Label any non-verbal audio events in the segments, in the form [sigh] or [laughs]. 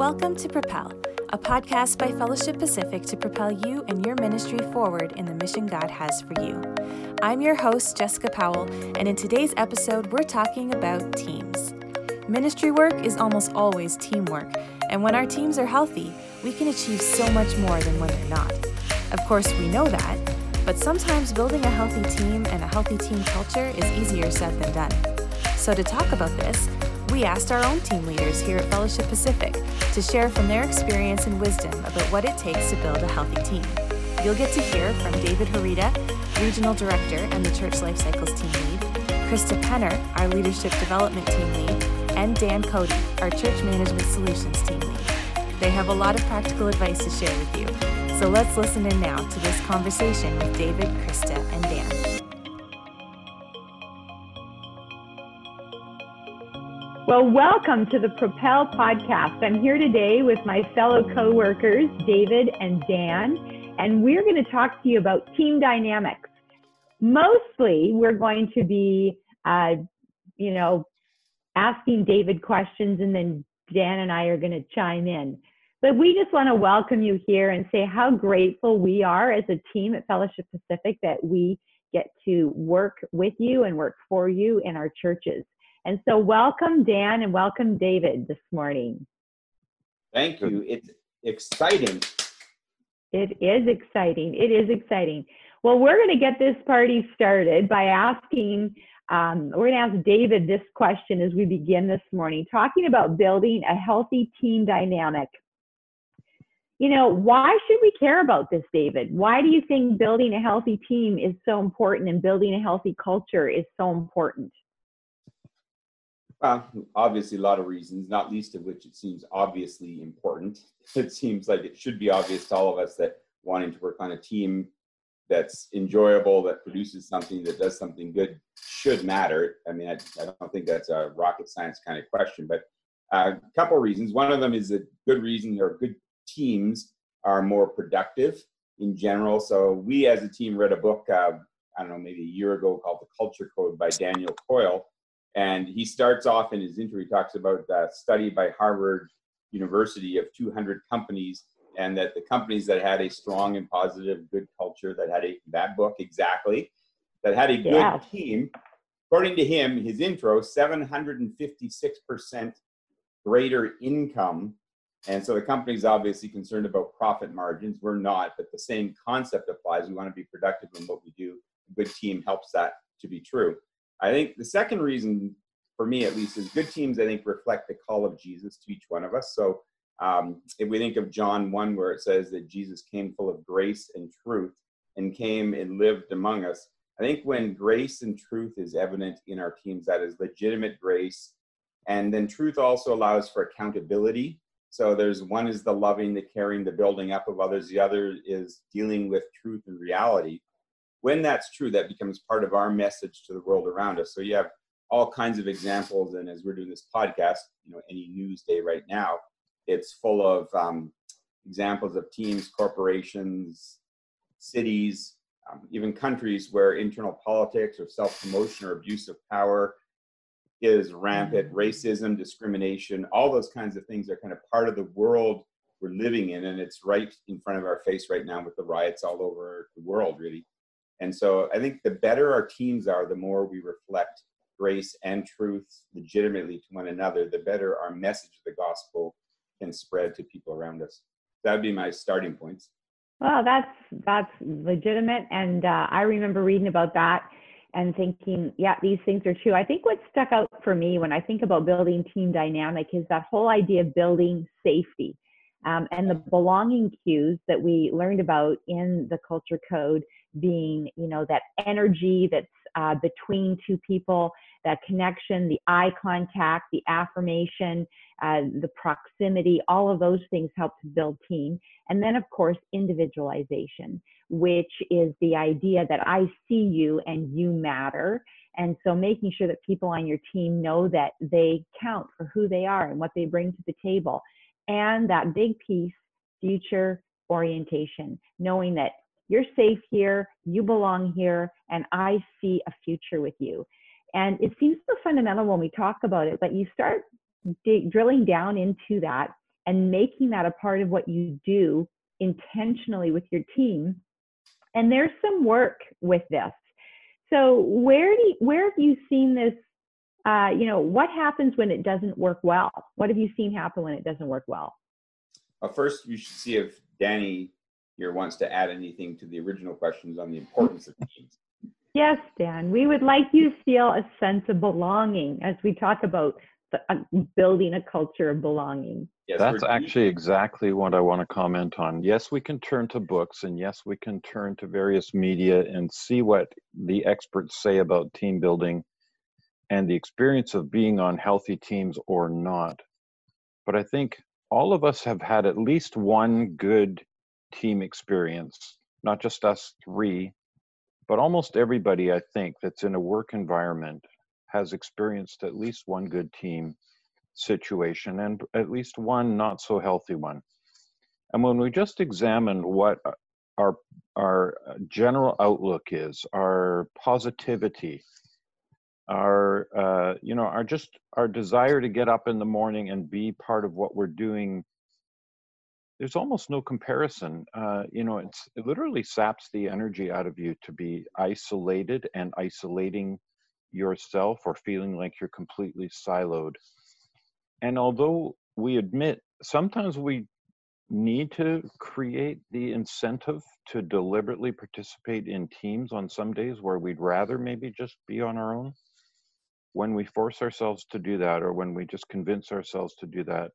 Welcome to Propel, a podcast by Fellowship Pacific to propel you and your ministry forward in the mission God has for you. I'm your host, Jessica Powell, and in today's episode, we're talking about teams. Ministry work is almost always teamwork, and when our teams are healthy, we can achieve so much more than when they're not. Of course, we know that, but sometimes building a healthy team and a healthy team culture is easier said than done. So, to talk about this, we asked our own team leaders here at Fellowship Pacific to share from their experience and wisdom about what it takes to build a healthy team. You'll get to hear from David Harita, Regional Director and the Church Life Cycles Team Lead, Krista Penner, our Leadership Development Team Lead, and Dan Cody, our Church Management Solutions Team Lead. They have a lot of practical advice to share with you. So let's listen in now to this conversation with David, Krista, and Dan. Well, welcome to the Propel podcast. I'm here today with my fellow coworkers, David and Dan, and we're going to talk to you about team dynamics. Mostly, we're going to be, uh, you know, asking David questions, and then Dan and I are going to chime in. But we just want to welcome you here and say how grateful we are as a team at Fellowship Pacific that we get to work with you and work for you in our churches. And so, welcome, Dan, and welcome, David, this morning. Thank you. It's exciting. It is exciting. It is exciting. Well, we're going to get this party started by asking, um, we're going to ask David this question as we begin this morning, talking about building a healthy team dynamic. You know, why should we care about this, David? Why do you think building a healthy team is so important and building a healthy culture is so important? Well, obviously, a lot of reasons, not least of which it seems obviously important. [laughs] It seems like it should be obvious to all of us that wanting to work on a team that's enjoyable, that produces something, that does something good should matter. I mean, I, I don't think that's a rocket science kind of question, but uh, a couple of reasons. One of them is a good reason or good teams are more productive in general. So we as a team read a book, uh, I don't know, maybe a year ago called The Culture Code by Daniel Coyle and he starts off in his intro, he talks about a study by Harvard University of 200 companies, and that the companies that had a strong and positive, good culture, that had a, that book exactly, that had a good yeah. team, according to him, his intro, 756% greater income. And so the company's obviously concerned about profit margins. We're not, but the same concept applies. We want to be productive in what we do. A good team helps that to be true. I think the second reason, for me at least, is good teams, I think, reflect the call of Jesus to each one of us. So um, if we think of John 1, where it says that Jesus came full of grace and truth and came and lived among us, I think when grace and truth is evident in our teams, that is legitimate grace. And then truth also allows for accountability. So there's one is the loving, the caring, the building up of others. The other is dealing with truth and reality when that's true, that becomes part of our message to the world around us. So you have all kinds of examples, and as we're doing this podcast, you know, any news day right now, it's full of um, examples of teams, corporations, cities, um, even countries where internal politics or self-promotion or abuse of power is rampant. Mm-hmm. Racism, discrimination, all those kinds of things are kind of part of the world we're living in, and it's right in front of our face right now with the riots all over the world, really. And so I think the better our teams are, the more we reflect grace and truth legitimately to one another, the better our message of the gospel can spread to people around us. That would be my starting points. Well, that's that's legitimate, and uh, I remember reading about that and thinking, yeah, these things are true. I think what stuck out for me when I think about building team dynamic is that whole idea of building safety um, and the belonging cues that we learned about in the culture code being, you know, that energy that's uh, between two people, that connection, the eye contact, the affirmation, uh, the proximity, all of those things help to build team. And then, of course, individualization, which is the idea that I see you and you matter. And so making sure that people on your team know that they count for who they are and what they bring to the table. And that big piece, future orientation, knowing that you're safe here, you belong here, and I see a future with you. And it seems so fundamental when we talk about it, but you start d- drilling down into that, and making that a part of what you do intentionally with your team. And there's some work with this. So where do you, where have you seen this? Uh, you know, what happens when it doesn't work well? What have you seen happen when it doesn't work well? Well, first, you should see if Danny here wants to add anything to the original questions on the importance of teams. Yes, Dan. We would like you to feel a sense of belonging as we talk about the, uh, building a culture of belonging. Yes, That's actually exactly what I want to comment on. Yes, we can turn to books and yes, we can turn to various media and see what the experts say about team building and the experience of being on healthy teams or not. But I think all of us have had at least one good team experience, not just us three, but almost everybody, I think, that's in a work environment has experienced at least one good team situation and at least one not so healthy one. And when we just examine what our our general outlook is, our positivity, our uh, you know, our just our desire to get up in the morning and be part of what we're doing. There's almost no comparison. Uh, you know, it literally saps the energy out of you to be isolated and isolating yourself or feeling like you're completely siloed and although we admit sometimes we need to create the incentive to deliberately participate in teams on some days where we'd rather maybe just be on our own, when we force ourselves to do that or when we just convince ourselves to do that,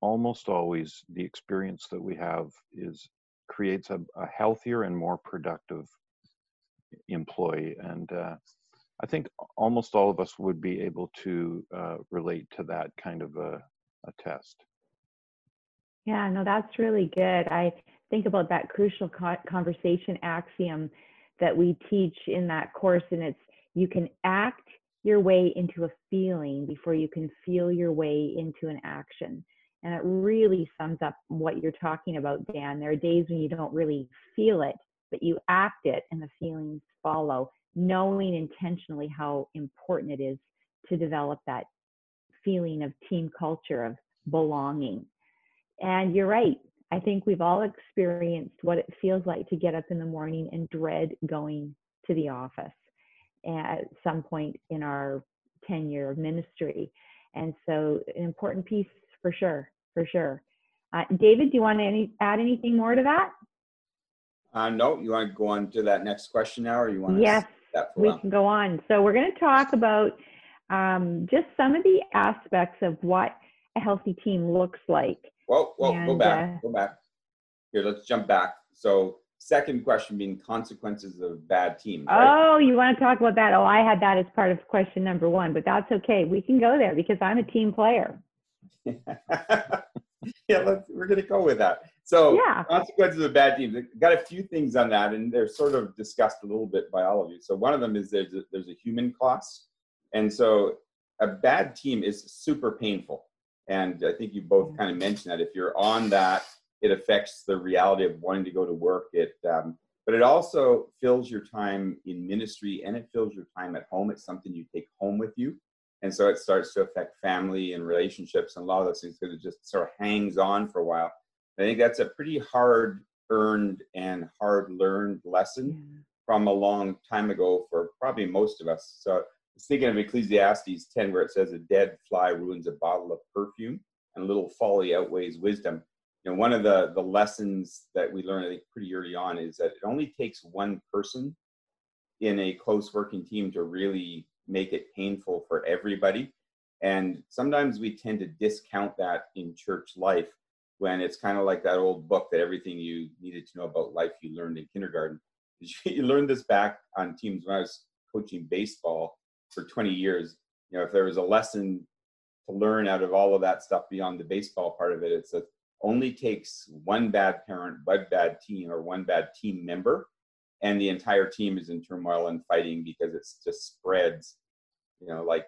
almost always the experience that we have is creates a, a healthier and more productive employee. And uh, I think almost all of us would be able to uh, relate to that kind of a, a test. Yeah, no, that's really good. I think about that crucial co- conversation axiom that we teach in that course, and it's you can act your way into a feeling before you can feel your way into an action. And it really sums up what you're talking about, Dan. There are days when you don't really feel it, but you act it and the feelings follow knowing intentionally how important it is to develop that feeling of team culture, of belonging. And you're right. I think we've all experienced what it feels like to get up in the morning and dread going to the office at some point in our tenure of ministry. And so, an important piece for sure, for sure. Uh, David, do you want to any, add anything more to that? Uh, no, you want to go on to that next question now, or you want to? Yes, we now? can go on. So we're going to talk about um, just some of the aspects of what a healthy team looks like. Whoa, whoa, go back, uh, go back. Here, let's jump back. So, second question being consequences of bad teams. Right? Oh, you want to talk about that? Oh, I had that as part of question number one, but that's okay. We can go there because I'm a team player. [laughs] [laughs] yeah, let's, we're going to go with that. So, Yeah. consequences of bad teams. I've got a few things on that, and they're sort of discussed a little bit by all of you. So, one of them is there's a, there's a human cost, and so a bad team is super painful. And I think you both kind of mentioned that if you're on that, it affects the reality of wanting to go to work. It, um, but it also fills your time in ministry, and it fills your time at home. It's something you take home with you and so it starts to affect family and relationships and a lot of those things because it just sort of hangs on for a while. I think that's a pretty hard earned and hard learned lesson from a long time ago for probably most of us. So I was thinking of Ecclesiastes 10 where it says a dead fly ruins a bottle of perfume and a little folly outweighs wisdom. You know, one of the, the lessons that we learned I think pretty early on is that it only takes one person in a close working team to really make it painful for everybody. And sometimes we tend to discount that in church life when it's kind of like that old book that everything you needed to know about life you learned in kindergarten. [laughs] You learned this back on teams when I was coaching baseball for 20 years. You know, if there was a lesson to learn out of all of that stuff beyond the baseball part of it, it's that only takes one bad parent, one bad team, or one bad team member and the entire team is in turmoil and fighting because it's just spreads, you know, like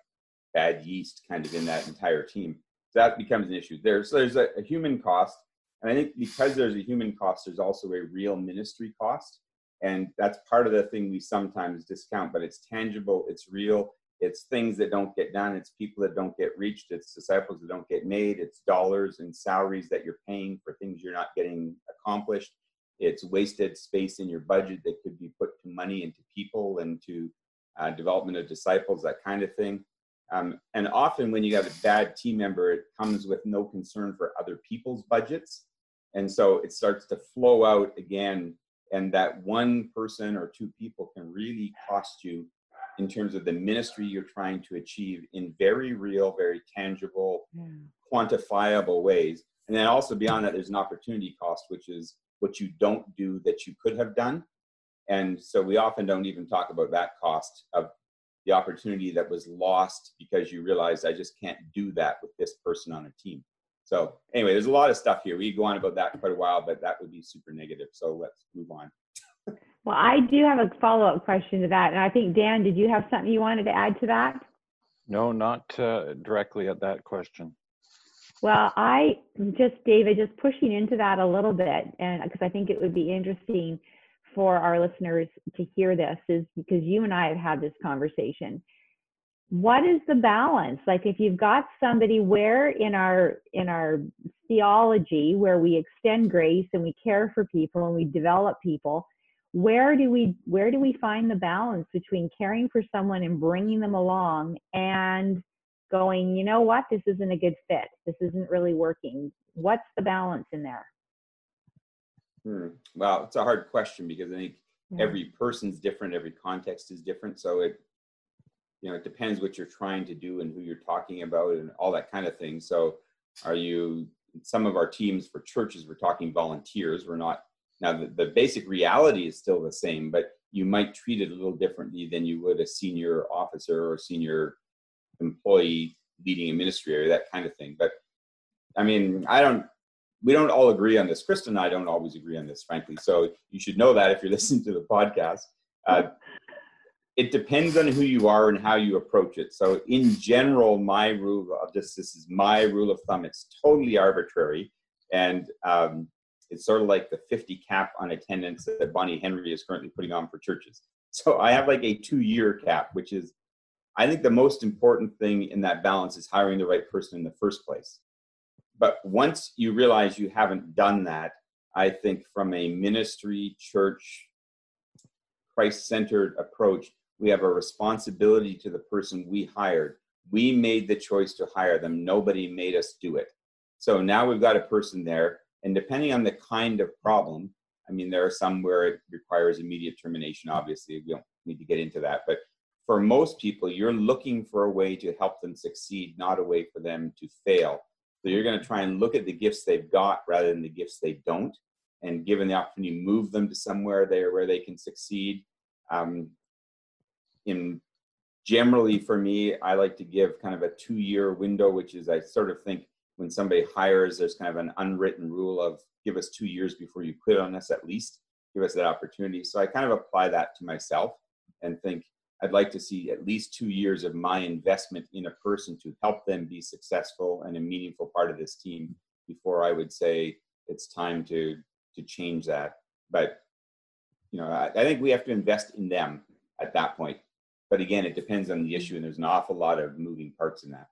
bad yeast kind of in that entire team. So that becomes an issue. There's there's a, a human cost, and I think because there's a human cost, there's also a real ministry cost, and that's part of the thing we sometimes discount. But it's tangible, it's real, it's things that don't get done it's people that don't get reached it's disciples that don't get made it's dollars and salaries that you're paying for things you're not getting accomplished it's wasted space in your budget that could be put to money into people and to uh, development of disciples that kind of thing um, and often when you have a bad team member it comes with no concern for other people's budgets and so it starts to flow out again and that one person or two people can really cost you in terms of the ministry you're trying to achieve in very real, very tangible, yeah. quantifiable ways. And then also beyond that, there's an opportunity cost, which is what you don't do that you could have done. And so we often don't even talk about that cost of the opportunity that was lost because you realized I just can't do that with this person on a team. So anyway, there's a lot of stuff here. We go on about that quite a while, but that would be super negative. So let's move on. [laughs] Well, I do have a follow-up question to that, and I think Dan, did you have something you wanted to add to that? No, not uh, directly at that question. Well, I just, David, just pushing into that a little bit, and because I think it would be interesting for our listeners to hear this, is because you and I have had this conversation. What is the balance? Like, if you've got somebody where in our in our theology where we extend grace and we care for people and we develop people, where do we where do we find the balance between caring for someone and bringing them along and going you know what? This isn't a good fit. This isn't really working. What's the balance in there? Hmm. well it's a hard question because i think yeah. every person's different every context is different so it you know it depends what you're trying to do and who you're talking about and all that kind of thing. So are you some of our teams for churches we're talking volunteers we're not now, the, the basic reality is still the same, but you might treat it a little differently than you would a senior officer or senior employee leading a ministry or that kind of thing. But I mean, I don't, we don't all agree on this. Krista and I don't always agree on this, frankly. So you should know that if you're [laughs] listening to the podcast. Uh, it depends on who you are and how you approach it. So in general, my rule of this, this is my rule of thumb. It's totally arbitrary. And um, it's sort of like the 50 cap on attendance that Bonnie Henry is currently putting on for churches. So I have like a two year cap, which is, I think the most important thing in that balance is hiring the right person in the first place. But once you realize you haven't done that, I think from a ministry, church, Christ centered approach, we have a responsibility to the person we hired. We made the choice to hire them, nobody made us do it. So now we've got a person there and depending on the kind of problem, I mean, there are some where it requires immediate termination, obviously. We don't need to get into that. But for most people, you're looking for a way to help them succeed, not a way for them to fail. So you're going to try and look at the gifts they've got rather than the gifts they don't. And given the opportunity, move them to somewhere there where they can succeed. Um, in generally for me, I like to give kind of a two year window, which is I sort of think when somebody hires, there's kind of an unwritten rule of give us two years before you quit on us at least, give us that opportunity. So I kind of apply that to myself and think I'd like to see at least two years of my investment in a person to help them be successful and a meaningful part of this team before I would say it's time to to change that. But you know, I, I think we have to invest in them at that point. But again, it depends on the issue, and there's an awful lot of moving parts in that.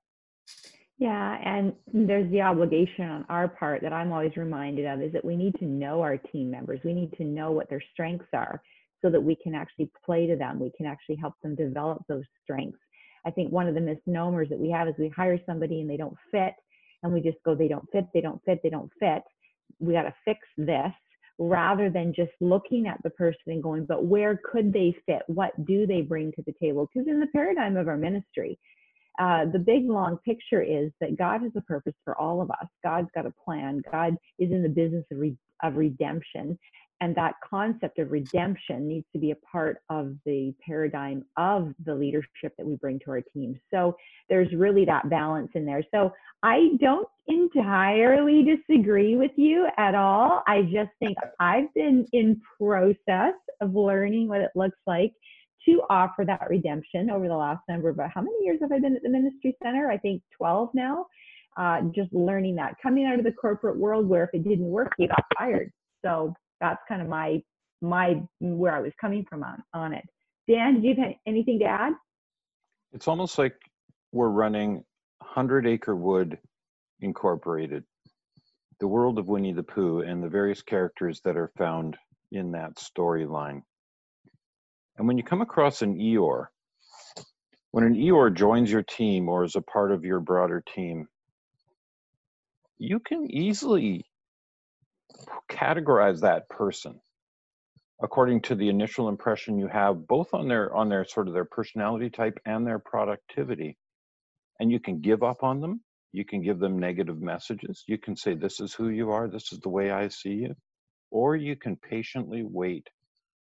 Yeah, and there's the obligation on our part that I'm always reminded of is that we need to know our team members. We need to know what their strengths are so that we can actually play to them. We can actually help them develop those strengths. I think one of the misnomers that we have is we hire somebody and they don't fit, and we just go, they don't fit, they don't fit, they don't fit. We got to fix this rather than just looking at the person and going, but where could they fit? What do they bring to the table? Because in the paradigm of our ministry, uh, the big long picture is that God has a purpose for all of us. God's got a plan. God is in the business of, re- of redemption. And that concept of redemption needs to be a part of the paradigm of the leadership that we bring to our team. So there's really that balance in there. So I don't entirely disagree with you at all. I just think I've been in process of learning what it looks like to offer that redemption over the last number of how many years have I been at the ministry center? I think 12 now. Uh, just learning that coming out of the corporate world where if it didn't work, you got fired. So that's kind of my my where I was coming from on on it. Dan, did you have anything to add? It's almost like we're running 100 Acre Wood Incorporated, the world of Winnie the Pooh, and the various characters that are found in that storyline. And when you come across an Eeyore, when an Eeyore joins your team or is a part of your broader team, you can easily categorize that person according to the initial impression you have both on their on their sort of their personality type and their productivity. And you can give up on them. You can give them negative messages. You can say this is who you are. This is the way i see you. Or you can patiently wait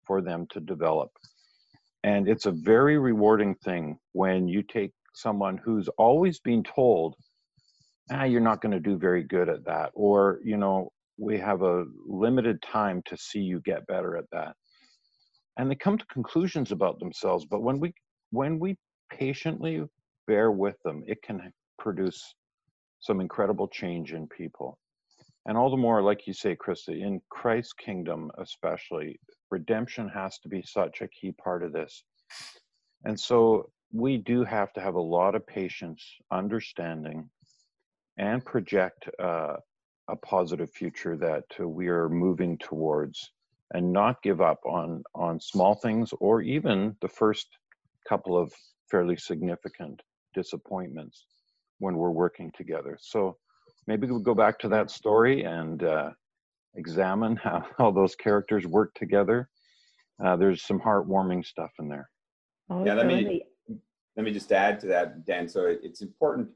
for them to develop. And it's a very rewarding thing when you take someone who's always been told ah, you're not going to do very good at that or you know we have a limited time to see you get better at that. And they come to conclusions about themselves but when we when we patiently bear with them it can produce some incredible change in people. And all the more like you say krista in christ's kingdom especially redemption has to be such a key part of this. And so we do have to have a lot of patience understanding and project uh, a positive future that uh, we are moving towards and not give up on on small things or even the first couple of fairly significant disappointments when we're working together so maybe we'll go back to that story and uh, examine how, [laughs] how those characters work together uh, there's some heartwarming stuff in there Oh, Yeah, let me- totally. let me just add to that, Dan. So it- it's important.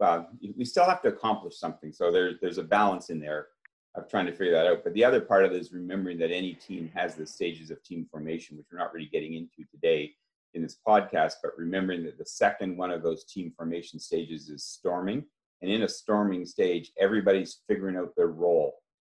Uh, we still have to accomplish something. So there's there's a balance in there of trying to figure that out. But the other part of it is remembering that any team has the stages of team formation, which we're not really getting into today in this podcast. But remembering that the second one of those team formation stages is storming, and in a storming stage, everybody's figuring out their role.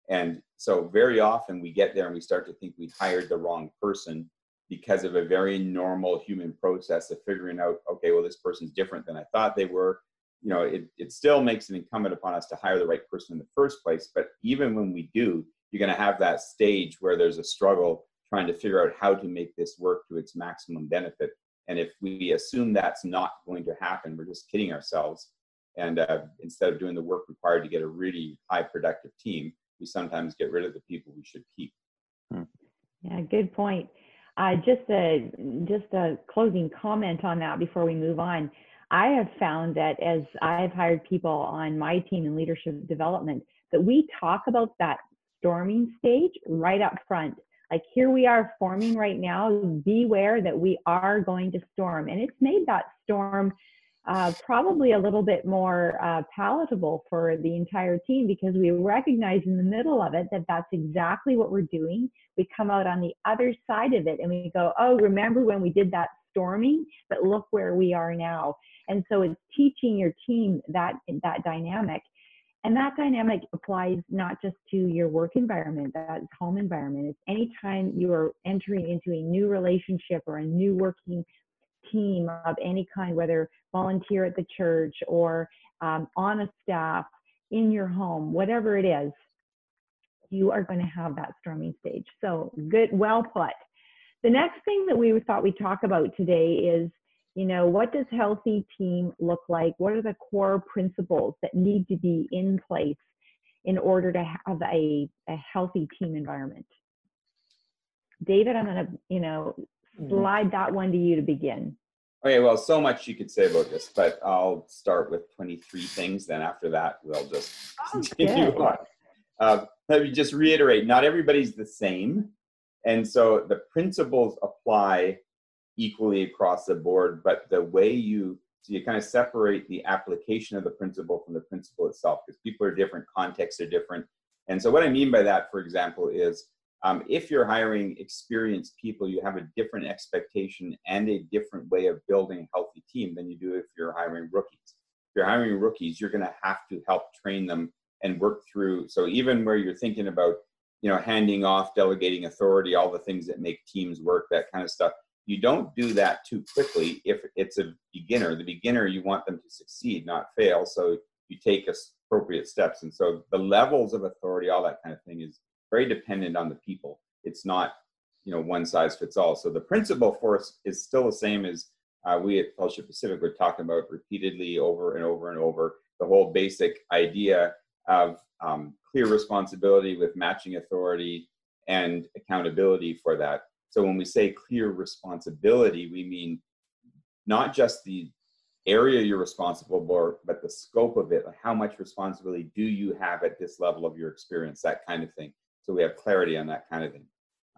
And so very often we get there and we start to think we hired the wrong person because of a very normal human process of figuring out, okay, well, this person's different than I thought they were. You know, it, it still makes it incumbent upon us to hire the right person in the first place. But even when we do, you're going to have that stage where there's a struggle trying to figure out how to make this work to its maximum benefit. And if we assume that's not going to happen, we're just kidding ourselves. And uh, instead of doing the work required to get a really high productive team, we sometimes get rid of the people we should keep. Yeah, good point. Uh, just a just a closing comment on that before we move on. I have found that as I've hired people on my team in leadership development, that we talk about that storming stage right up front. Like here we are forming right now. Beware that we are going to storm, and it's made that storm uh, probably a little bit more uh, palatable for the entire team because we recognize in the middle of it that that's exactly what we're doing. We come out on the other side of it and we go, oh, remember when we did that storming? But look where we are now. And so it's teaching your team that that dynamic. And that dynamic applies not just to your work environment, that's home environment. It's anytime you are entering into a new relationship or a new working team of any kind, whether volunteer at the church or um, on a staff, in your home, whatever it is, you are going to have that storming stage. So good, well put. The next thing that we thought we'd talk about today is, you know, what does healthy team look like? What are the core principles that need to be in place in order to have a, a healthy team environment? David, I'm going to, you know, slide that one to you to begin. Okay, well, so much you could say about this, but I'll start with 23 things. Then after that, we'll just Oh, continue good. on. Uh, let me just reiterate: not everybody's the same, and so the principles apply equally across the board. But the way you so you kind of separate the application of the principle from the principle itself, because people are different, contexts are different, and so what I mean by that, for example, is um, if you're hiring experienced people, you have a different expectation and a different way of building a healthy team than you do if you're hiring rookies. If you're hiring rookies, you're going to have to help train them and work through. So even where you're thinking about, you know, handing off, delegating authority, all the things that make teams work, that kind of stuff, you don't do that too quickly if it's a beginner. The beginner, you want them to succeed, not fail. So you take appropriate steps. And so the levels of authority, all that kind of thing is very dependent on the people. It's not, you know, one size fits all. So the principle for us is still the same as uh, we at Fellowship Pacific were talking about repeatedly over and over and over the whole basic idea of um, clear responsibility with matching authority and accountability for that. So when we say clear responsibility, we mean not just the area you're responsible for, but the scope of it. How much responsibility do you have at this level of your experience? That kind of thing. So we have clarity on that kind of thing.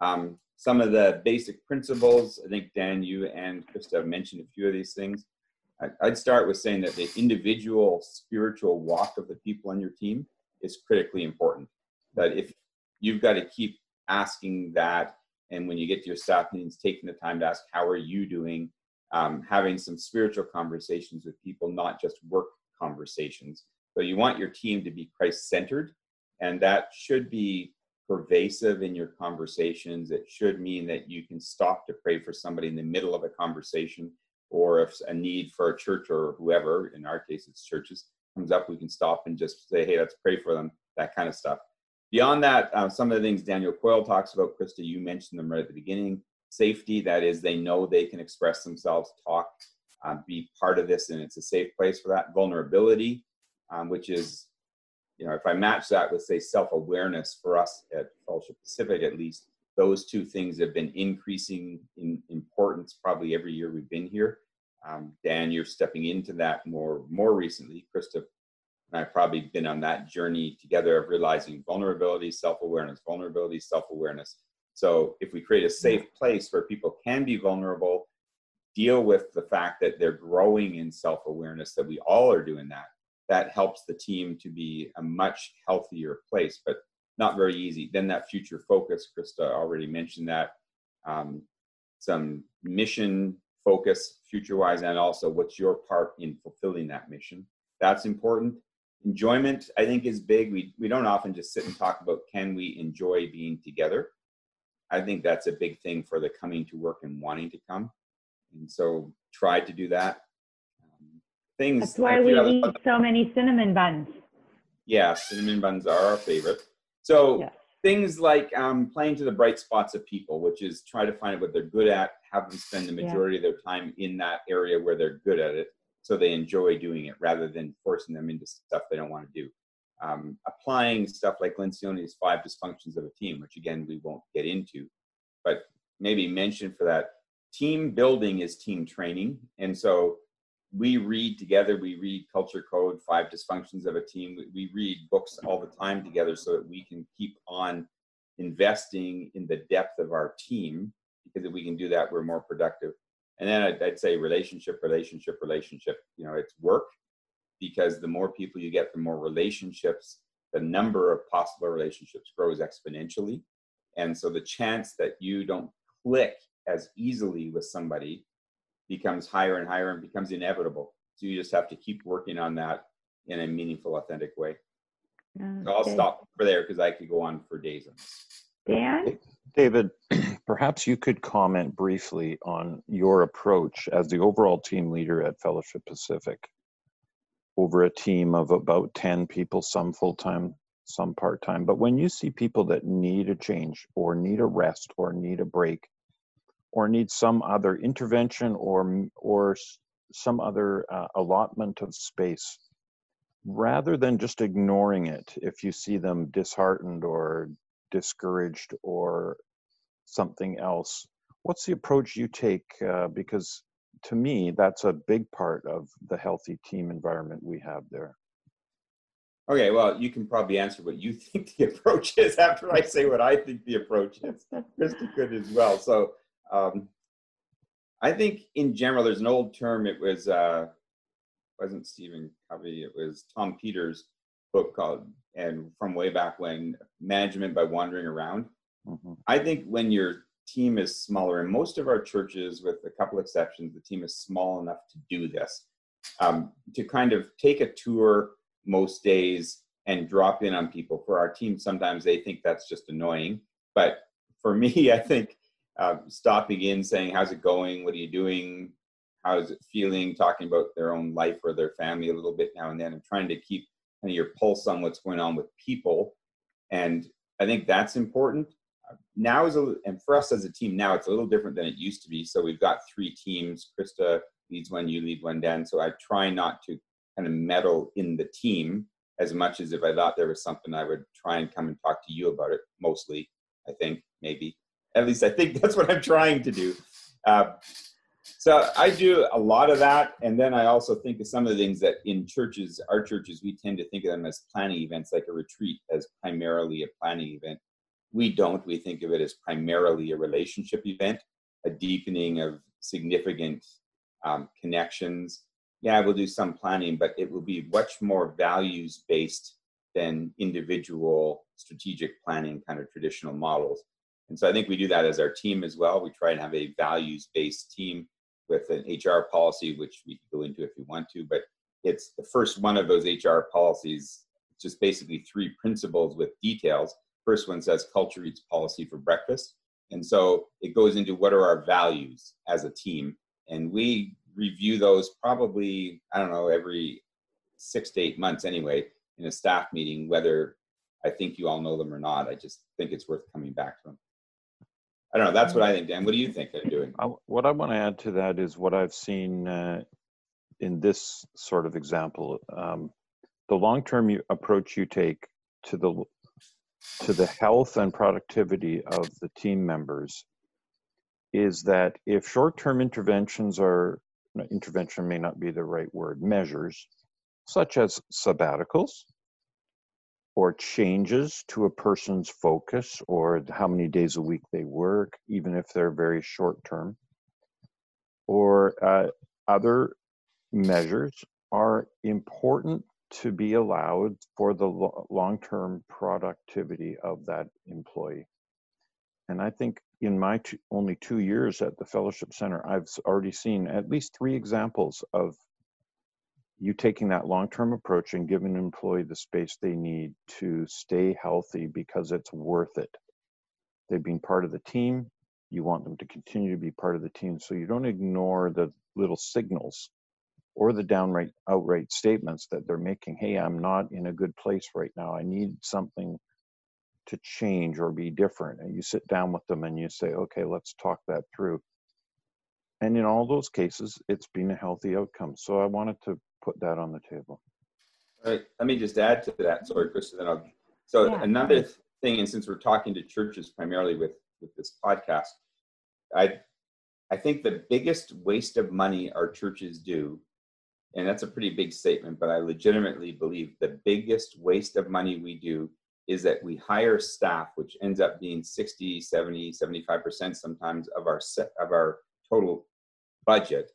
Um, some of the basic principles, I think Dan, you and Krista have mentioned a few of these things. I'd start with saying that the individual spiritual walk of the people on your team is critically important. That if you've got to keep asking that, and when you get to your staff meetings, taking the time to ask, How are you doing? Um, having some spiritual conversations with people, not just work conversations. So you want your team to be Christ centered, and that should be pervasive in your conversations. It should mean that you can stop to pray for somebody in the middle of a conversation, or if a need for a church or whoever, in our case it's churches, comes up, we can stop and just say, hey, let's pray for them, that kind of stuff. Beyond that, uh, some of the things Daniel Coyle talks about, Krista, you mentioned them right at the beginning. Safety, that is, they know they can express themselves, talk, uh, be part of this, and it's a safe place for that. Vulnerability, um, which is you know, if I match that with say self-awareness for us at Fellowship Pacific, at least, those two things have been increasing in importance probably every year we've been here. Um, Dan, you're stepping into that more more recently. Krista and I've probably been on that journey together of realizing vulnerability, self-awareness, vulnerability, self-awareness. So if we create a safe place where people can be vulnerable, deal with the fact that they're growing in self-awareness, that we all are doing that, that helps the team to be a much healthier place, but not very easy. Then that future focus, Krista already mentioned that. Um, some mission focus future wise, and also what's your part in fulfilling that mission. That's important. Enjoyment, I think, is big. We, we don't often just sit and talk about can we enjoy being together. I think that's a big thing for the coming to work and wanting to come. And so try to do that things. That's why we eat so many cinnamon buns. Yeah, cinnamon buns are our favorite. So yes. things like um, playing to the bright spots of people, which is try to find what they're good at, have them spend the majority yeah. of their time in that area where they're good at it, so they enjoy doing it rather than forcing them into stuff they don't want to do. Um, applying stuff like Lencioni's five dysfunctions of a team, which again we won't get into, but maybe mention for that team building is team training, and so we read together. We read Culture Code, Five Dysfunctions of a Team. We, we read books all the time together so that we can keep on investing in the depth of our team because if we can do that, we're more productive. And then I'd, I'd, say relationship, relationship, relationship. You know, it's work because the more people you get, the more relationships, the number of possible relationships grows exponentially. And so the chance that you don't click as easily with somebody becomes higher and higher and becomes inevitable. So you just have to keep working on that in a meaningful, authentic way. Okay. So I'll stop for there because I could go on for days. Dan? David, [clears throat] perhaps you could comment briefly on your approach as the overall team leader at Fellowship Pacific over a team of about 10 people, some full time, some part time. But when you see people that need a change or need a rest or need a break, or need some other intervention or or some other uh, allotment of space rather than just ignoring it if you see them disheartened or discouraged or something else what's the approach you take uh, because to me that's a big part of the healthy team environment we have there. Okay well you can probably answer what you [laughs] think the approach is after i say what i think the approach is. Krista could as well. So um, I think in general, there's an old term. It was uh, wasn't Stephen Covey. It was Tom Peters' book called, and from way back when, Management by Wandering Around. Mm-hmm. I think when your team is smaller, and most of our churches, with a couple exceptions, the team is small enough to do this. Um, to kind of take a tour most days and drop in on people. For our team, sometimes they think that's just annoying, but for [laughs] me, I think uh, stopping in, saying, "How's it going? What are you doing? How's it feeling?" Talking about their own life or their family a little bit now and then, and trying to keep kind of your pulse on what's going on with people. And I think that's important. Now is a, and for us as a team now, it's a little different than it used to be. So we've got three teams. Krista leads one, you lead one, Dan. So I try not to kind of meddle in the team as much as if I thought there was something, I would try and come and talk to you about it. Mostly, I think maybe. At least I think [laughs] that's what I'm trying to do. Uh, so I do a lot of that, and then I also think of some of the things that in churches, our churches, we tend to think of them as planning events, like a retreat as primarily a planning event. We don't. We think of it as primarily a relationship event, a deepening of significant um, connections. Yeah, we'll do some planning, but it will be much more values based than individual strategic planning kind of traditional models. And so I think we do that as our team as well. We try and have a values based team with an HR policy, which we can go into if you want to, but it's the first one of those HR policies, just basically three principles with details. First one says culture eats policy for breakfast. And so it goes into what are our values as a team. And we review those probably, I don't know, every six to eight months anyway, in a staff meeting, whether I think you all know them or not. I just think it's worth coming back to them. I don't know. That's what I think, Dan. What do you think they're doing? I, what I want to add to that is what I've seen uh, in this sort of example. Um, the long-term approach you take to the to the health and productivity of the team members is that if short-term interventions are intervention may not be the right word measures such as sabbaticals or changes to a person's focus or how many days a week they work, even if they're very short term, or uh, other measures are important to be allowed for the long term productivity of that employee. And I think in my only two years at the Fellowship Center, I've already seen at least three examples of you taking that long-term approach and giving an employee the space they need to stay healthy because it's worth it. They've been part of the team. You want them to continue to be part of the team. So you don't ignore the little signals or the downright outright statements that they're making. Hey, I'm not in a good place right now. I need something to change or be different. And you sit down with them and you say, okay, let's talk that through. And in all those cases, it's been a healthy outcome. So I wanted to put that on the table. All right. Let me just add to that. Sorry, Chris. Then I'll. So yeah. another thing, and since we're talking to churches primarily with with this podcast, I I think the biggest waste of money our churches do, and that's a pretty big statement, but I legitimately believe the biggest waste of money we do is that we hire staff, which ends up being 60, 70, 75% sometimes of our set, of our total budget,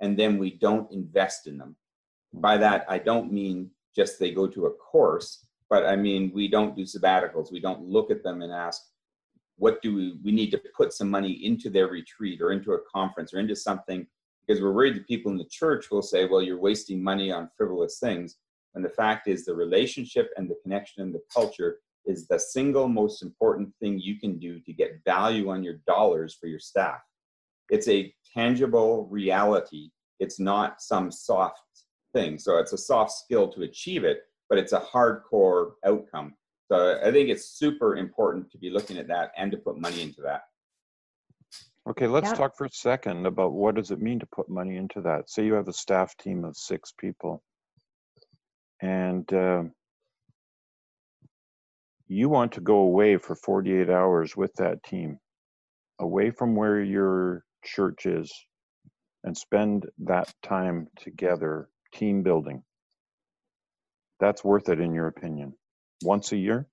and then we don't invest in them. By that i don't mean just they go to a course but i mean we don't do sabbaticals. We don't look at them and ask what do we we need to put some money into their retreat or into a conference or into something? Because we're worried that people in the church will say well you're wasting money on frivolous things and the fact is the relationship and the connection and the culture is the single most important thing you can do to get value on your dollars for your staff it's a tangible reality it's not some soft thing. So it's a soft skill to achieve it, but it's a hardcore outcome. So I think it's super important to be looking at that and to put money into that. Okay, let's yeah. talk for a second about what does it mean to put money into that. Say you have a staff team of six people, and uh, you want to go away for 48 hours with that team, away from where your church is, and spend that time together team building. That's worth it in your opinion. Once a year?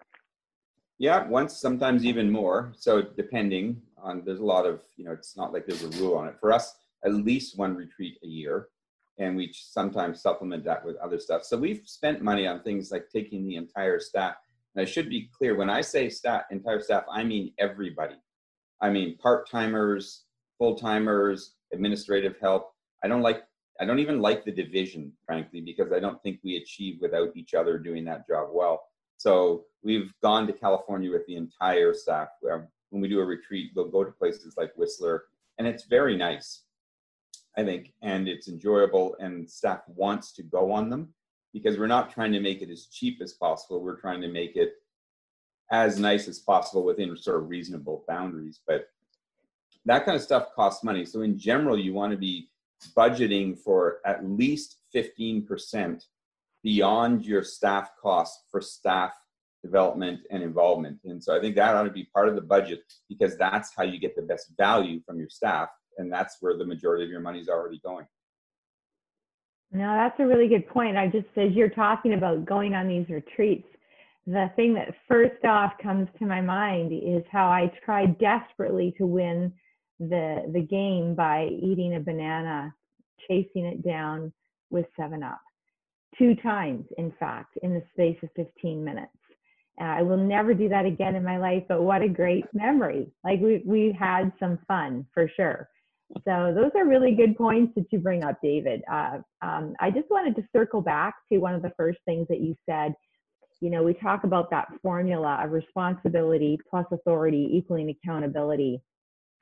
Yeah, once, sometimes even more. So depending on, there's a lot of, you know, it's not like there's a rule on it. For us, at least one retreat a year. And we sometimes supplement that with other stuff. So we've spent money on things like taking the entire staff. And I should be clear, when I say staff, entire staff, I mean everybody. I mean part-timers, full-timers, administrative help. I don't like I don't even like the division, frankly, because I don't think we achieve without each other doing that job well. So we've gone to California with the entire staff. Um, when we do a retreat, we'll go to places like Whistler, and it's very nice, I think, and it's enjoyable, and staff wants to go on them because we're not trying to make it as cheap as possible. We're trying to make it as nice as possible within sort of reasonable boundaries. But that kind of stuff costs money. So in general, you want to be budgeting for at least 15% beyond your staff costs for staff development and involvement. And so I think that ought to be part of the budget because that's how you get the best value from your staff. And that's where the majority of your money is already going. No, that's a really good point. I just, as you're talking about going on these retreats, the thing that first off comes to my mind is how I tried desperately to win the the game by eating a banana, chasing it down with Seven Up, two times, in fact, in the space of 15 minutes. Uh, I will never do that again in my life, but what a great memory! Like we we had some fun for sure. So those are really good points that you bring up, David. Uh, um, I just wanted to circle back to one of the first things that you said you know, we talk about that formula of responsibility plus authority equaling accountability.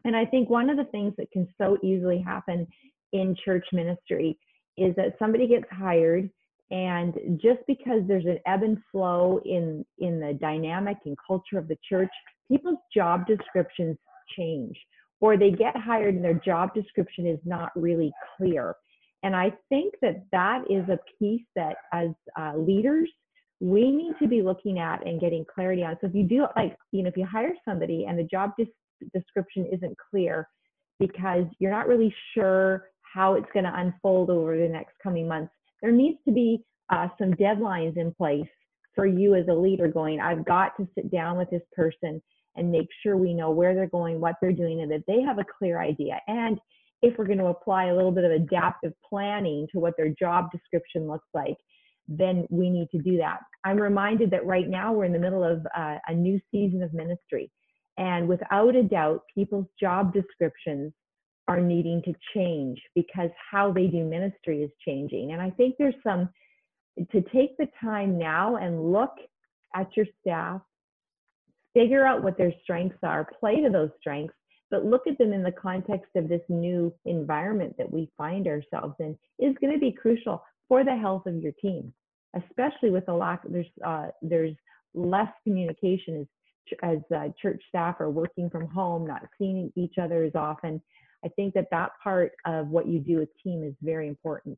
And I think one of the things that can so easily happen in church ministry is that somebody gets hired and just because there's an ebb and flow in in the dynamic and culture of the church people's job descriptions change or they get hired and their job description is not really clear and i think that that is a piece that as uh, leaders we need to be looking at and getting clarity on. So if you do like, you know, if you hire somebody and the job des- description isn't clear because you're not really sure how it's going to unfold over the next coming months, there needs to be uh, some deadlines in place for you as a leader going, I've got to sit down with this person and make sure we know where they're going, what they're doing, and that they have a clear idea. And if we're going to apply a little bit of adaptive planning to what their job description looks like, then we need to do that. I'm reminded that right now we're in the middle of uh, a new season of ministry. And without a doubt, people's job descriptions are needing to change because how they do ministry is changing. And I think there's some to take the time now and look at your staff, figure out what their strengths are, play to those strengths, but look at them in the context of this new environment that we find ourselves in is going to be crucial for the health of your team, especially with the lack there's uh, there's less communication as as uh, church staff are working from home, not seeing each other as often. I think that that part of what you do as team is very important.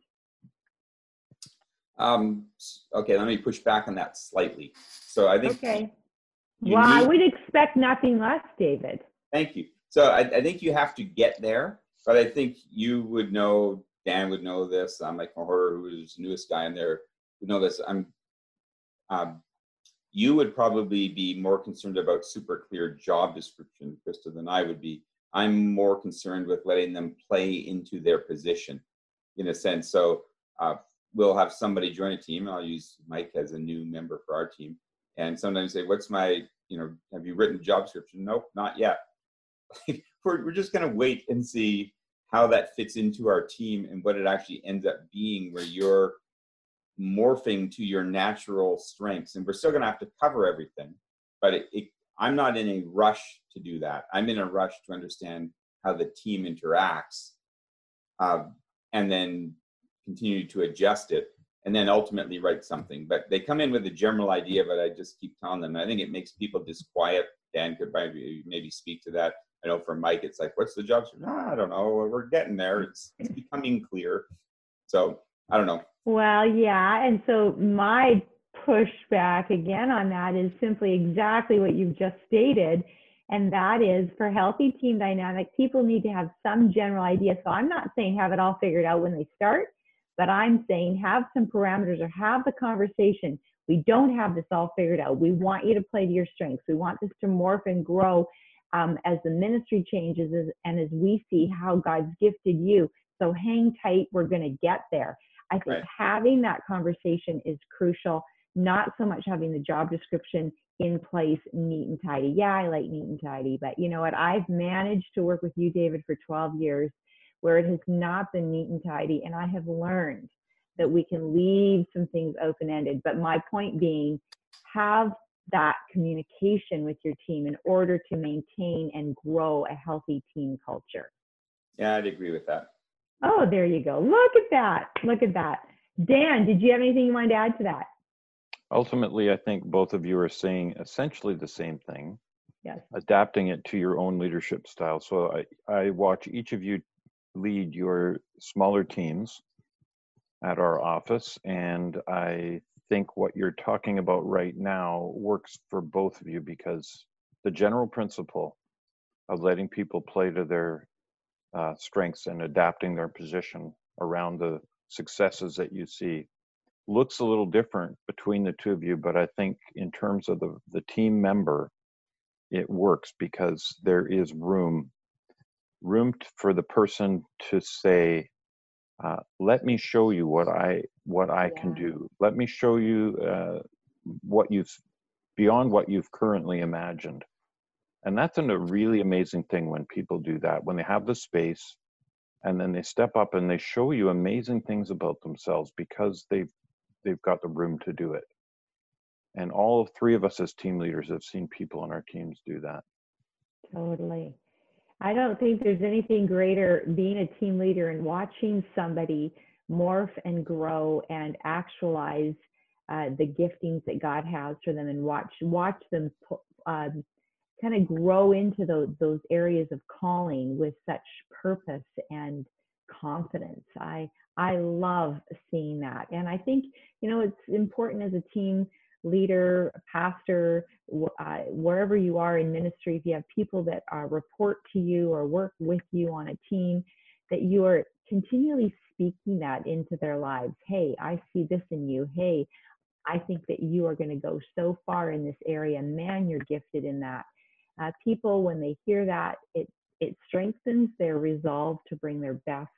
Um, okay, let me push back on that slightly. So I think. Okay. Well, need, I would expect nothing less, David. Thank you. So I, I think you have to get there, but I think you would know Dan would know this. I'm Mike Mahorter, who is the newest guy in there, would know this. I'm. Um, you would probably be more concerned about super clear job description, Krista, than I would be. I'm more concerned with letting them play into their position, in a sense. So uh, we'll have somebody join a team. I'll use Mike as a new member for our team, and sometimes say, "What's my, you know, have you written job description?" Nope, not yet. [laughs] we're we're just gonna wait and see how that fits into our team and what it actually ends up being where you're morphing to your natural strengths and we're still going to have to cover everything but it, it, i'm not in a rush to do that i'm in a rush to understand how the team interacts uh, and then continue to adjust it and then ultimately write something but they come in with a general idea but i just keep telling them i think it makes people disquiet dan could maybe, maybe speak to that I know for Mike, it's like, what's the job? I don't know. We're getting there. It's, it's becoming clear. So I don't know. Well, yeah. And so my pushback again on that is simply exactly what you've just stated. And that is for healthy team dynamic, people need to have some general idea. So I'm not saying have it all figured out when they start, but I'm saying have some parameters or have the conversation. We don't have this all figured out. We want you to play to your strengths. We want this to morph and grow um, as the ministry changes and as we see how God's gifted you. So hang tight, we're going to get there. I think right. having that conversation is crucial, not so much having the job description in place, neat and tidy. Yeah, I like neat and tidy, but you know what? I've managed to work with you, David, for 12 years where it has not been neat and tidy, and I have learned that we can leave some things open ended. But my point being, have that communication with your team in order to maintain and grow a healthy team culture. Yeah, I'd agree with that. Oh, there you go. Look at that. Look at that. Dan, did you have anything you wanted to add to that? Ultimately, I think both of you are saying essentially the same thing. Yes. Adapting it to your own leadership style. So I, I watch each of you lead your smaller teams at our office, and I think what you're talking about right now works for both of you because the general principle of letting people play to their uh, strengths and adapting their position around the successes that you see. Looks a little different between the two of you but i think in terms of the, the team member it works because there is room room for the person to say uh, let me show you what i what i yeah. can do. Let me show you uh, what you've beyond what you've currently imagined and that's a really amazing thing when people do that when they have the space and then they step up and they show you amazing things about themselves because they've they've got the room to do it. And all three of us as team leaders have seen people on our teams do that. Totally. I don't think there's anything greater being a team leader and watching somebody morph and grow and actualize uh, the giftings that god has for them and watch watch them um, kind of grow into those those areas of calling with such purpose and confidence. I I love seeing that, and I think you know it's important as a team leader, pastor, uh, wherever you are in ministry, if you have people that uh, report to you or work with you on a team, that you are continually speaking that into their lives. Hey, I see this in you. Hey, I think that you are going to go so far in this area. Man, you're gifted in that uh, people when they hear that it it strengthens their resolve to bring their best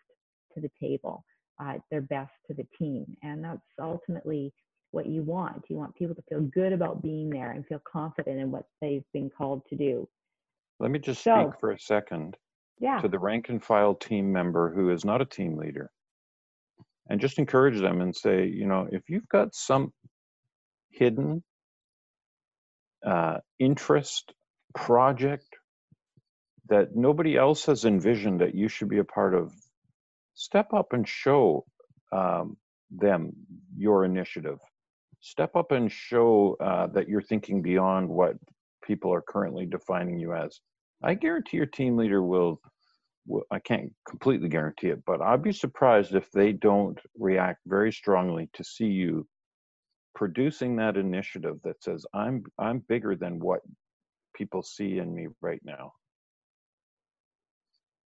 to the table uh, their best to the team. And that's ultimately what you want. You want people to feel good about being there and feel confident in what they've been called to do. Let me just so, speak for a second yeah. to the rank and file team member who is not a team leader. And just encourage them and say you know if you've got some hidden uh, interest project that nobody else has envisioned that you should be a part of, step up and show um, them your initiative. Step up and show uh, that you're thinking beyond what people are currently defining you as. I guarantee your team leader will, will I can't completely guarantee it, but I'd be surprised if they don't react very strongly to see you producing that initiative that says i'm i'm bigger than what people see in me right now?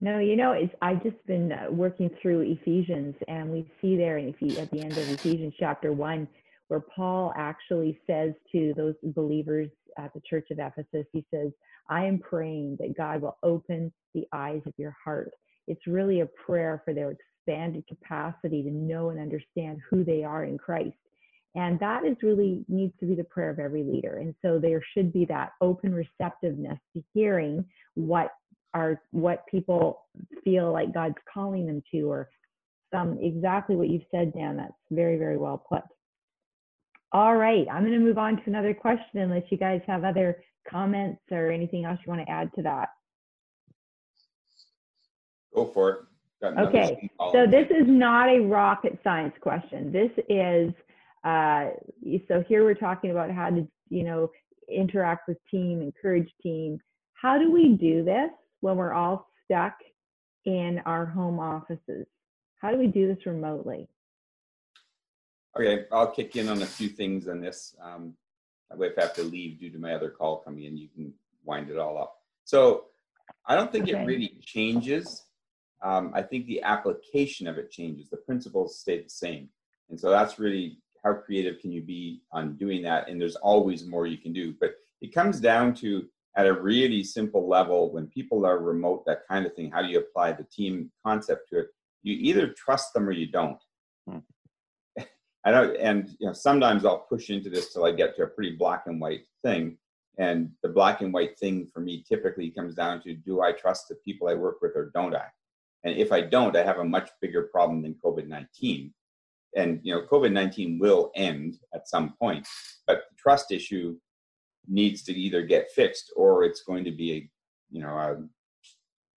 No, you know, it's I've just been uh, working through Ephesians, and we see there in Ephes- at the end of Ephesians chapter one, where Paul actually says to those believers at the church of Ephesus, he says, "I am praying that God will open the eyes of your heart." It's really a prayer for their expanded capacity to know and understand who they are in Christ. And that is really needs to be the prayer of every leader. And so there should be that open receptiveness to hearing what are what people feel like God's calling them to, or some exactly what you've said, Dan. That's very, very well put. All right, I'm going to move on to another question unless you guys have other comments or anything else you want to add to that. Go for it. Okay, so this is not a rocket science question. This is uh, so here we're talking about how to, you know, interact with team, encourage team. How do we do this when we're all stuck in our home offices? How do we do this remotely? Okay, I'll kick in on a few things on this. Um, if I have to leave due to my other call coming in, you can wind it all up. So I don't think okay. it really changes. Um, I think the application of it changes. The principles stay the same. And so that's really how creative can you be on doing that? And there's always more you can do but it comes down to at a really simple level when people are remote that kind of thing how do you apply the team concept to it? You either trust them or you don't. Hmm. [laughs] i don't and you know sometimes i'll push into this till i get to a pretty black and white thing and the black and white thing for me typically comes down to do i trust the people i work with or don't i? And if i don't i have a much bigger problem than covid-19 and you know covid-19 will end at some point but the trust issue needs to either get fixed or it's going to be a you know a,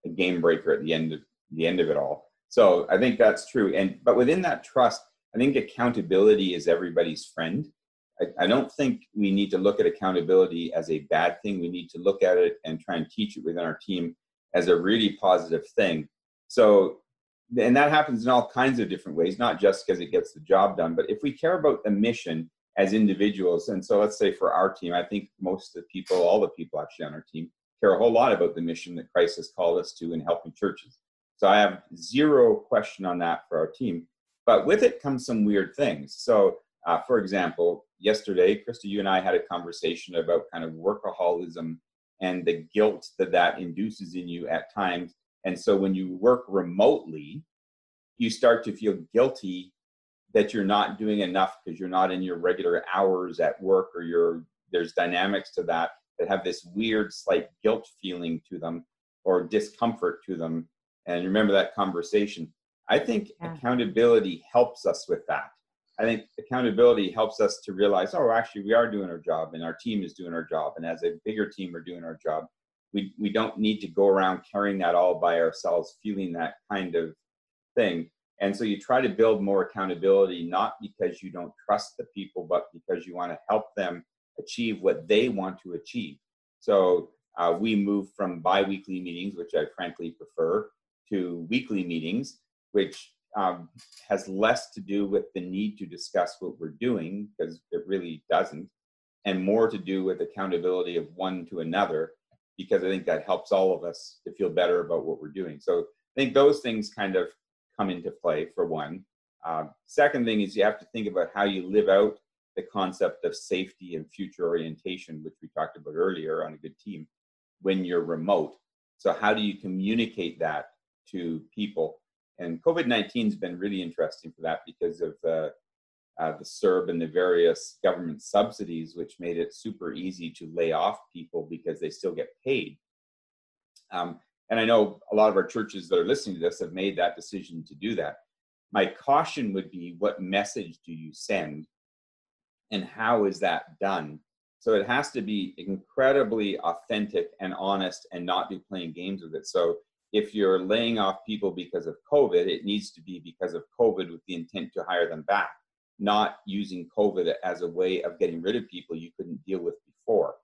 a game breaker at the end of the end of it all. So i think that's true. And but within that trust i think accountability is everybody's friend. I, I don't think we need to look at accountability as a bad thing. We need to look at it and try and teach it within our team as a really positive thing. So and that happens in all kinds of different ways, not just because it gets the job done, but if we care about the mission as individuals, and so let's say for our team, I think most of the people, all the people actually on our team, care a whole lot about the mission that Christ has called us to in helping churches. So I have zero question on that for our team. But with it comes some weird things. So, uh, for example, yesterday, Krista, you and I had a conversation about kind of workaholism and the guilt that that induces in you at times. And so when you work remotely, you start to feel guilty that you're not doing enough because you're not in your regular hours at work or you're there's dynamics to that that have this weird slight guilt feeling to them or discomfort to them. And remember that conversation. I think yeah. accountability helps us with that. I think accountability helps us to realize oh actually we are doing our job and our team is doing our job and as a bigger team we're doing our job we, we don't need to go around carrying that all by ourselves feeling that kind of thing. And so you try to build more accountability not because you don't trust the people but because you want to help them achieve what they want to achieve. So uh, we move from bi-weekly meetings which i frankly prefer to weekly meetings which um, has less to do with the need to discuss what we're doing because it really doesn't and more to do with accountability of one to another because I think that helps all of us to feel better about what we're doing. So I think those things kind of come into play for one. Uh, second thing is you have to think about how you live out the concept of safety and future orientation, which we talked about earlier on a good team, when you're remote. So how do you communicate that to people? And COVID 19 has been really interesting for that because of the uh, the CERB and the various government subsidies, which made it super easy to lay off people because they still get paid. Um, and I know a lot of our churches that are listening to this have made that decision to do that. My caution would be what message do you send and how is that done? So it has to be incredibly authentic and honest and not be playing games with it. So if you're laying off people because of COVID, it needs to be because of COVID with the intent to hire them back not using COVID as a way of getting rid of people you couldn't deal with before.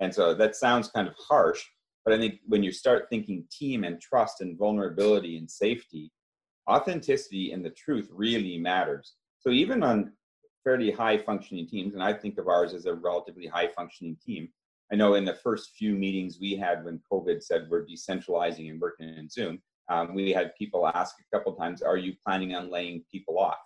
And so that sounds kind of harsh, but I think when you start thinking team and trust and vulnerability and safety, authenticity and the truth really matters. So even on fairly high functioning teams, and I think of ours as a relatively high functioning team. I know in the first few meetings we had when COVID said we're decentralizing and working in Zoom, um, we had people ask a couple times, "Are you planning on laying people off?"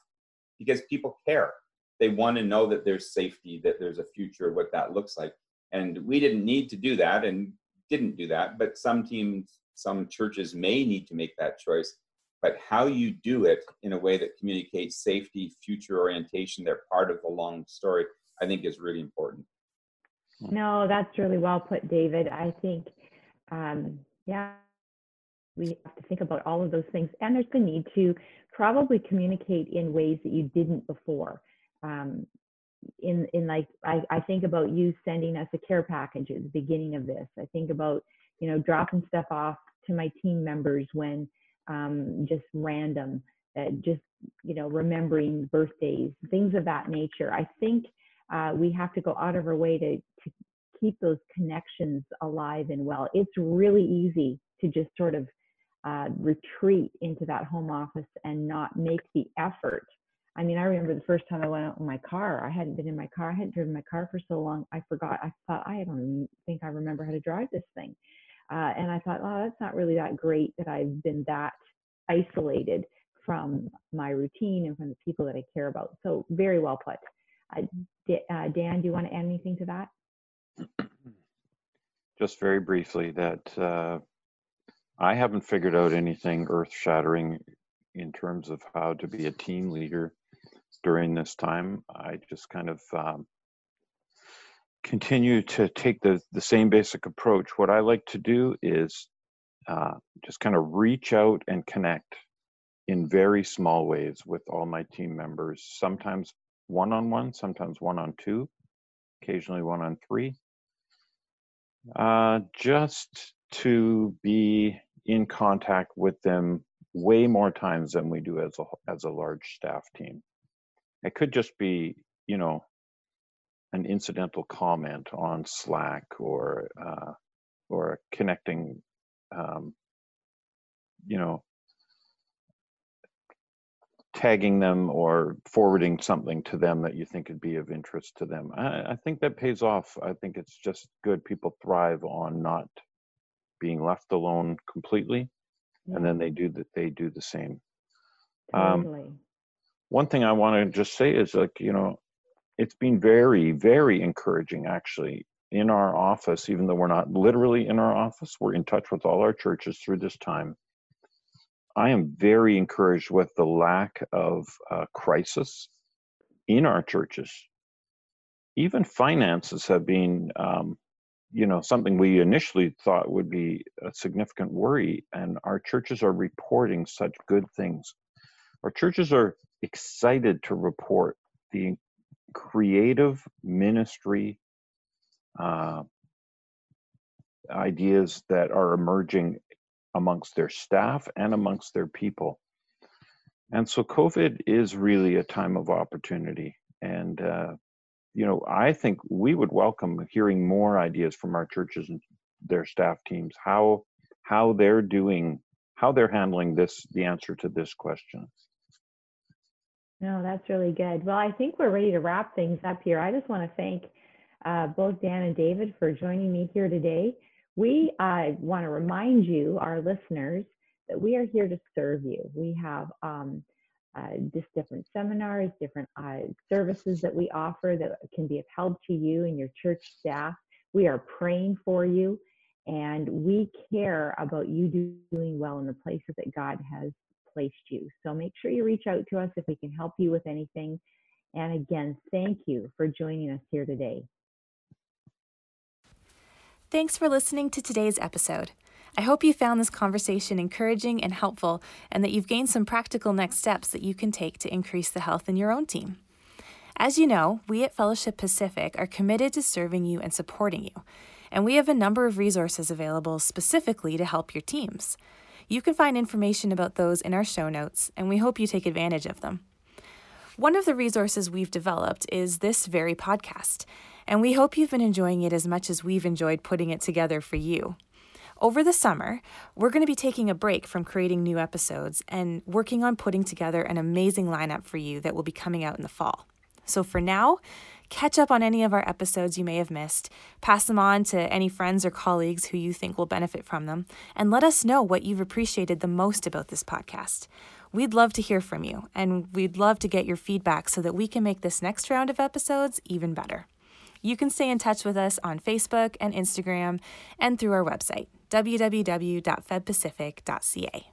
Because people care. They want to know that there's safety, that there's a future, what that looks like. And we didn't need to do that and didn't do that. But some teams, some churches may need to make that choice. But how you do it in a way that communicates safety, future orientation, they're part of the long story, I think is really important. No, that's really well put, David. I think, um, yeah, we have to think about all of those things. And there's the need to probably communicate in ways that you didn't before. Um, in in like I, I think about you sending us a care package at the beginning of this. I think about you know dropping stuff off to my team members when um, just random, uh, just you know remembering birthdays, things of that nature. I think uh, we have to go out of our way to to keep those connections alive and well. It's really easy to just sort of uh, retreat into that home office and not make the effort. I mean, I remember the first time I went out in my car. I hadn't been in my car. I hadn't driven my car for so long. I forgot. I thought I don't even think I remember how to drive this thing. Uh, and I thought, oh, that's not really that great that I've been that isolated from my routine and from the people that I care about. So very well put. Uh, uh Dan, do you want to add anything to that? [clears throat] Just very briefly, that uh, I haven't figured out anything earth shattering in terms of how to be a team leader during this time. I just kind of um, continue to take the, the same basic approach. What I like to do is uh, just kind of reach out and connect in very small ways with all my team members, sometimes one on one, sometimes one on two, occasionally one on three. Uh, just to be in contact with them way more times than we do as a as a large staff team. It could just be, you know, an incidental comment on Slack or uh, or connecting, um, you know, tagging them or forwarding something to them that you think would be of interest to them. I, I think that pays off. I think it's just good. People thrive on not being left alone completely, yeah. and then they do that. They do the same. Um, totally. Um, one thing I want to just say is like you know, it's been very, very encouraging actually in our office, even though we're not literally in our office, we're in touch with all our churches through this time. I am very encouraged with the lack of uh, crisis in our churches. Even finances have been, um, you know, something we initially thought would be a significant worry, and our churches are reporting such good things. Our churches are excited to report the creative ministry uh, ideas that are emerging amongst their staff and amongst their people. And so COVID is really a time of opportunity. And, uh, you know, I think we would welcome hearing more ideas from our churches and their staff teams, how, how they're doing, how they're handling this, the answer to this question. No, that's really good. Well, I think we're ready to wrap things up here. I just want to thank uh, both Dan and David for joining me here today. We uh, want to remind you, our listeners, that we are here to serve you. We have um, uh, just different seminars, different uh, services that we offer that can be of help to you and your church staff. We are praying for you, and we care about you doing well in the places that God has placed you. So make sure you reach out to us if we can help you with anything. And again, thank you for joining us here today. Thanks for listening to today's episode. I hope you found this conversation encouraging and helpful, and that you've gained some practical next steps that you can take to increase the health in your own team. As you know, we at Fellowship Pacific are committed to serving you and supporting you, and we have a number of resources available specifically to help your teams. You can find information about those in our show notes, and we hope you take advantage of them. One of the resources we've developed is this very podcast and we hope you've been enjoying it as much as we've enjoyed putting it together for you. Over the summer, we're going to be taking a break from creating new episodes and working on putting together an amazing lineup for you that will be coming out in the fall. So for now, catch up on any of our episodes you may have missed, pass them on to any friends or colleagues who you think will benefit from them, and let us know what you've appreciated the most about this podcast. We'd love to hear from you, and we'd love to get your feedback so that we can make this next round of episodes even better. You can stay in touch with us on Facebook and Instagram and through our website, www.fedpacific.ca.